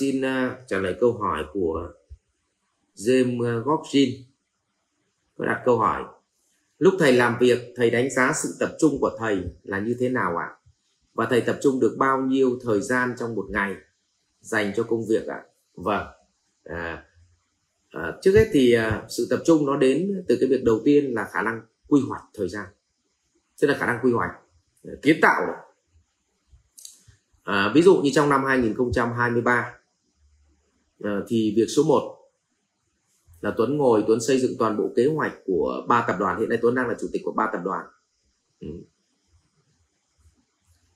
xin uh, trả lời câu hỏi của James Gorgin có đặt câu hỏi lúc thầy làm việc thầy đánh giá sự tập trung của thầy là như thế nào ạ? Và thầy tập trung được bao nhiêu thời gian trong một ngày dành cho công việc ạ? Vâng à, à, trước hết thì à, sự tập trung nó đến từ cái việc đầu tiên là khả năng quy hoạch thời gian. Tức là khả năng quy hoạch kiến tạo à, ví dụ như trong năm 2023 à, thì việc số 1 là Tuấn ngồi Tuấn xây dựng toàn bộ kế hoạch của ba tập đoàn. Hiện nay Tuấn đang là chủ tịch của ba tập đoàn. Ừ.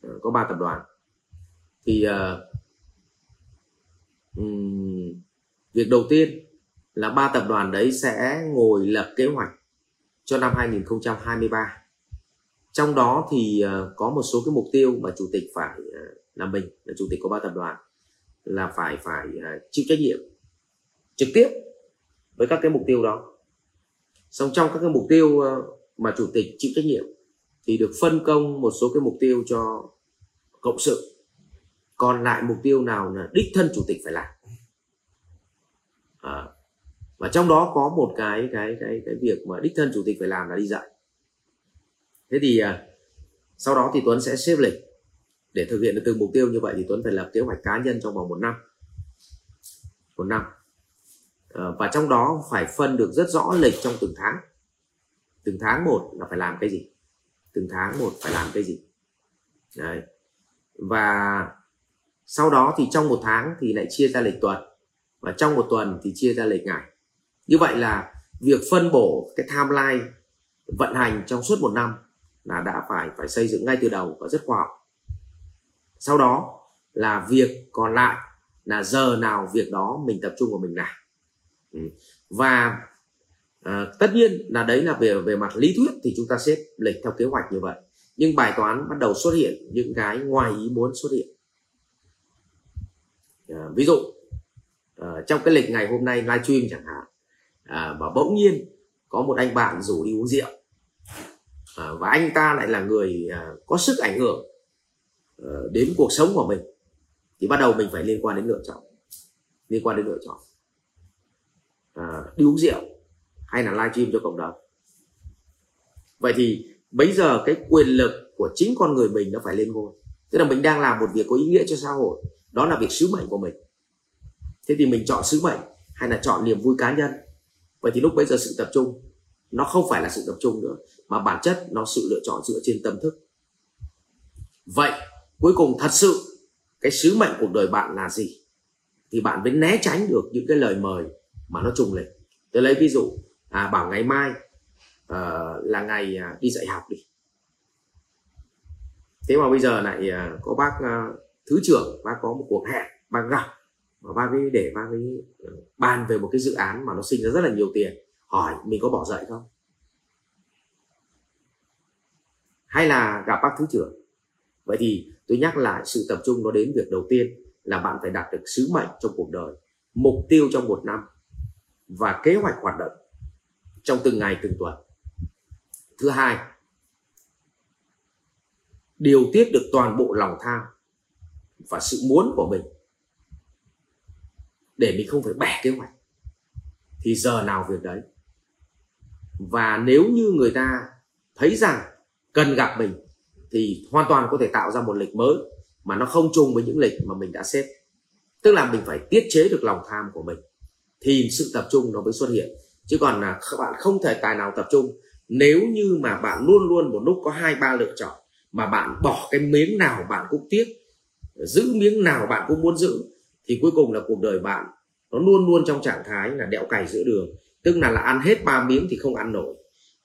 à, có ba tập đoàn. Thì uh, um, việc đầu tiên là ba tập đoàn đấy sẽ ngồi lập kế hoạch cho năm 2023 trong đó thì uh, có một số cái mục tiêu mà chủ tịch phải uh, là mình là chủ tịch của ba tập đoàn là phải phải à, chịu trách nhiệm trực tiếp với các cái mục tiêu đó. Xong trong các cái mục tiêu ờ, mà chủ tịch chịu trách nhiệm thì được phân công một số cái mục tiêu cho cộng sự. Còn lại mục tiêu nào là đích thân chủ tịch phải làm. À, và trong đó có một cái cái cái cái việc mà đích thân chủ tịch phải làm là đi dạy. Thế thì à, sau đó thì Tuấn sẽ xếp lịch để thực hiện được từng mục tiêu như vậy thì Tuấn phải lập kế hoạch cá nhân trong vòng một năm. Một năm. À, và trong đó phải phân được rất rõ lịch trong từng tháng. Từng tháng một là phải làm cái gì? Từng tháng một phải làm cái gì? Đấy. Và sau đó thì trong một tháng thì lại chia ra lịch tuần. Và trong một tuần thì chia ra lịch ngày. Như vậy là việc phân bổ cái timeline vận hành trong suốt một năm là đã phải phải xây dựng ngay từ đầu và rất khoa học sau đó là việc còn lại là giờ nào việc đó mình tập trung vào mình làm. Ừ. và à, tất nhiên là đấy là về về mặt lý thuyết thì chúng ta xếp lịch theo kế hoạch như vậy. Nhưng bài toán bắt đầu xuất hiện những cái ngoài ý muốn xuất hiện. À, ví dụ à, trong cái lịch ngày hôm nay livestream chẳng hạn à, và bỗng nhiên có một anh bạn rủ đi uống rượu. À, và anh ta lại là người à, có sức ảnh hưởng. Ờ, đến cuộc sống của mình thì bắt đầu mình phải liên quan đến lựa chọn liên quan đến lựa chọn. À, đi uống rượu hay là livestream cho cộng đồng. Vậy thì bây giờ cái quyền lực của chính con người mình nó phải lên ngôi. Tức là mình đang làm một việc có ý nghĩa cho xã hội đó là việc sứ mệnh của mình. Thế thì mình chọn sứ mệnh hay là chọn niềm vui cá nhân? Vậy thì lúc bây giờ sự tập trung nó không phải là sự tập trung nữa mà bản chất nó sự lựa chọn dựa trên tâm thức. Vậy cuối cùng thật sự cái sứ mệnh cuộc đời bạn là gì? Thì bạn mới né tránh được những cái lời mời mà nó trùng lệch tôi lấy ví dụ à, bảo ngày mai uh, là ngày uh, đi dạy học đi. Thế mà bây giờ lại uh, có bác uh, thứ trưởng bác có một cuộc hẹn bác gặp và bác ấy để bác ấy ờ, bàn về một cái dự án mà nó sinh ra rất là nhiều tiền. Hỏi mình có bỏ dậy không? Hay là gặp bác thứ trưởng? Vậy thì tôi nhắc lại, sự tập trung nó đến việc đầu tiên là bạn phải đạt được sứ mệnh trong cuộc đời, mục tiêu trong một năm và kế hoạch hoạt động trong từng ngày, từng tuần. Thứ hai, điều tiết được toàn bộ lòng tham và sự muốn của mình để mình không phải bẻ kế hoạch, thì giờ nào việc đấy. Và nếu như người ta thấy rằng cần gặp mình thì hoàn toàn có thể tạo ra một lịch mới mà nó không trùng với những lịch mà mình đã xếp. Tức là mình phải tiết chế được lòng tham của mình, thì sự tập trung nó mới xuất hiện. Chứ còn là các bạn không thể tài nào tập trung. Nếu như mà bạn luôn luôn một lúc có hai, ba lựa chọn, mà bạn bỏ cái miếng nào bạn cũng tiếc, giữ miếng nào bạn cũng muốn giữ, thì cuối cùng là cuộc đời bạn nó luôn luôn trong trạng thái là đẽo cày giữa đường. Tức là là ăn hết ba miếng thì không ăn nổi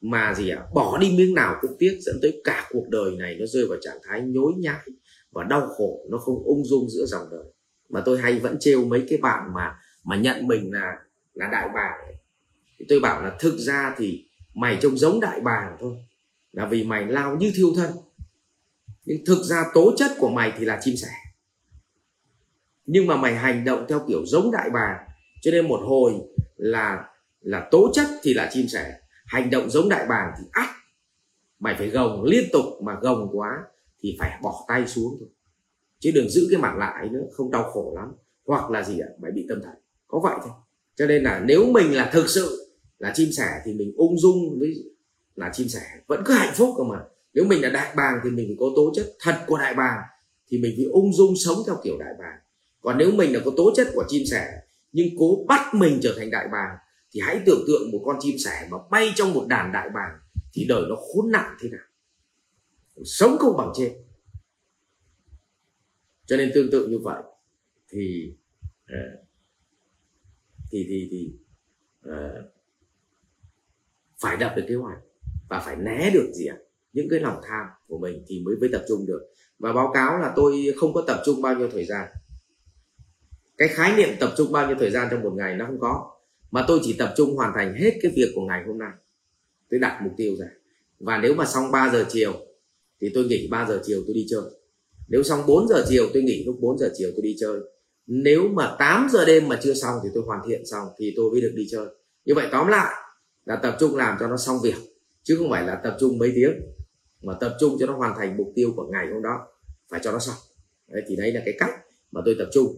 mà gì ạ? À, bỏ đi miếng nào cũng tiếc dẫn tới cả cuộc đời này nó rơi vào trạng thái nhối nhái và đau khổ nó không ung dung giữa dòng đời. Mà tôi hay vẫn trêu mấy cái bạn mà mà nhận mình là là đại bàng. Thì tôi bảo là thực ra thì mày trông giống đại bàng thôi là vì mày lao như thiêu thân. Nhưng thực ra tố chất của mày thì là chim sẻ. Nhưng mà mày hành động theo kiểu giống đại bàng. Cho nên một hồi là là tố chất thì là chim sẻ hành động giống đại bàng thì ắt mày phải gồng liên tục mà gồng quá thì phải bỏ tay xuống thôi. Chứ đừng giữ cái mặt lại nữa, không đau khổ lắm. Hoặc là gì ạ? Mày bị tâm thần. Có vậy thôi. Cho nên là nếu mình là thực sự là chim sẻ thì mình ung dung với là chim sẻ. Vẫn cứ hạnh phúc cơ mà. Nếu mình là đại bàng thì mình có tố chất thật của đại bàng thì mình phải ung dung sống theo kiểu đại bàng. Còn nếu mình là có tố chất của chim sẻ nhưng cố bắt mình trở thành đại bàng thì hãy tưởng tượng một con chim sẻ mà bay trong một đàn đại bàng thì đời nó khốn nạn thế nào? Sống không bằng trên cho nên tương tự như vậy thì ờ, thì thì thì uh, phải đập được kế hoạch và phải né được gì ạ? Những cái lòng tham của mình thì mới mới tập trung được. Và báo cáo là tôi không có tập trung bao nhiêu thời gian. Cái khái niệm tập trung bao nhiêu thời gian trong một ngày nó không có mà tôi chỉ tập trung hoàn thành hết cái việc của ngày hôm nay. Tôi đặt mục tiêu ra. Và nếu mà xong 3 giờ chiều thì tôi nghỉ 3 giờ chiều tôi đi chơi. Nếu xong 4 giờ chiều tôi nghỉ lúc 4 giờ chiều tôi đi chơi. Nếu mà 8 giờ đêm mà chưa xong thì tôi hoàn thiện xong thì tôi mới được đi chơi. Như vậy tóm lại là tập trung làm cho nó xong việc chứ không phải là tập trung mấy tiếng mà tập trung cho nó hoàn thành mục tiêu của ngày hôm đó phải cho nó xong. Đấy, thì đấy là cái cách mà tôi tập trung.